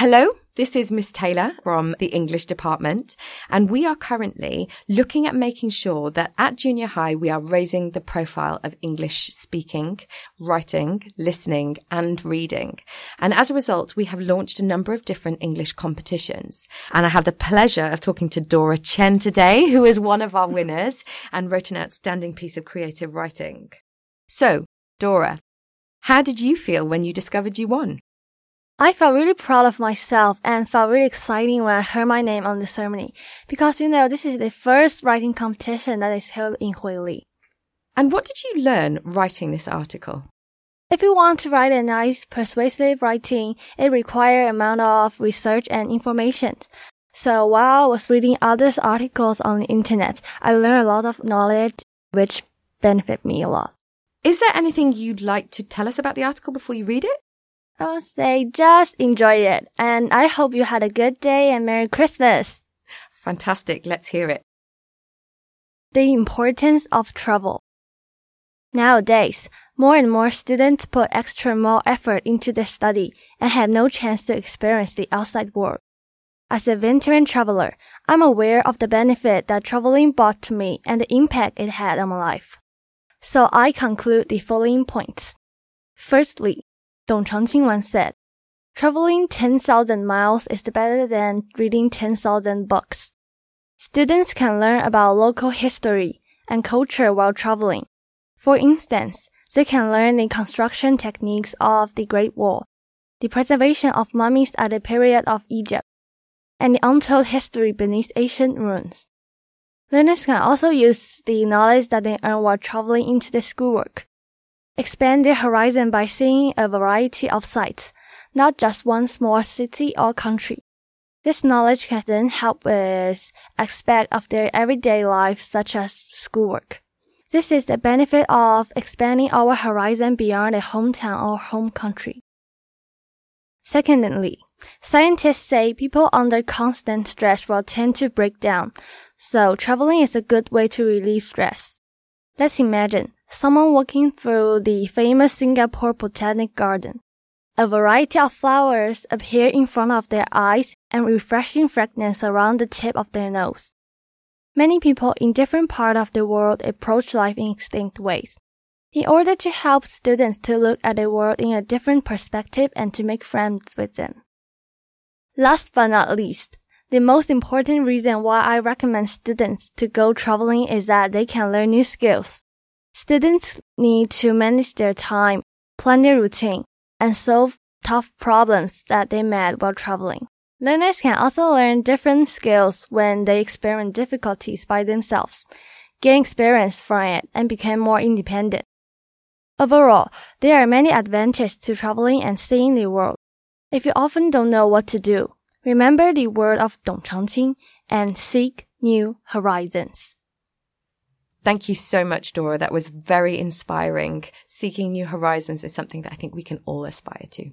Hello, this is Miss Taylor from the English department, and we are currently looking at making sure that at junior high we are raising the profile of English speaking, writing, listening, and reading. And as a result, we have launched a number of different English competitions. And I have the pleasure of talking to Dora Chen today, who is one of our winners and wrote an outstanding piece of creative writing. So, Dora, how did you feel when you discovered you won? I felt really proud of myself and felt really exciting when I heard my name on the ceremony because you know this is the first writing competition that is held in Huili. And what did you learn writing this article? If you want to write a nice, persuasive writing, it requires amount of research and information. So while I was reading others' articles on the internet, I learned a lot of knowledge which benefit me a lot. Is there anything you'd like to tell us about the article before you read it? I'll say just enjoy it. And I hope you had a good day and Merry Christmas. Fantastic. Let's hear it. The importance of travel. Nowadays, more and more students put extra more effort into their study and have no chance to experience the outside world. As a veteran traveler, I'm aware of the benefit that traveling brought to me and the impact it had on my life. So I conclude the following points. Firstly, Dong Qichang once said, Traveling 10,000 miles is better than reading 10,000 books. Students can learn about local history and culture while traveling. For instance, they can learn the construction techniques of the Great Wall, the preservation of mummies at the period of Egypt, and the untold history beneath ancient ruins. Learners can also use the knowledge that they earn while traveling into their schoolwork expand their horizon by seeing a variety of sights, not just one small city or country. This knowledge can then help with aspects of their everyday life such as schoolwork. This is the benefit of expanding our horizon beyond a hometown or home country. Secondly, scientists say people under constant stress will tend to break down, so traveling is a good way to relieve stress. Let's imagine someone walking through the famous Singapore Botanic Garden. A variety of flowers appear in front of their eyes and refreshing fragrance around the tip of their nose. Many people in different parts of the world approach life in distinct ways. In order to help students to look at the world in a different perspective and to make friends with them. Last but not least, the most important reason why I recommend students to go traveling is that they can learn new skills. Students need to manage their time, plan their routine, and solve tough problems that they met while traveling. Learners can also learn different skills when they experience difficulties by themselves, gain experience from it, and become more independent. Overall, there are many advantages to traveling and seeing the world. If you often don't know what to do, remember the word of Dong Qichang and seek new horizons. Thank you so much, Dora. That was very inspiring. Seeking new horizons is something that I think we can all aspire to.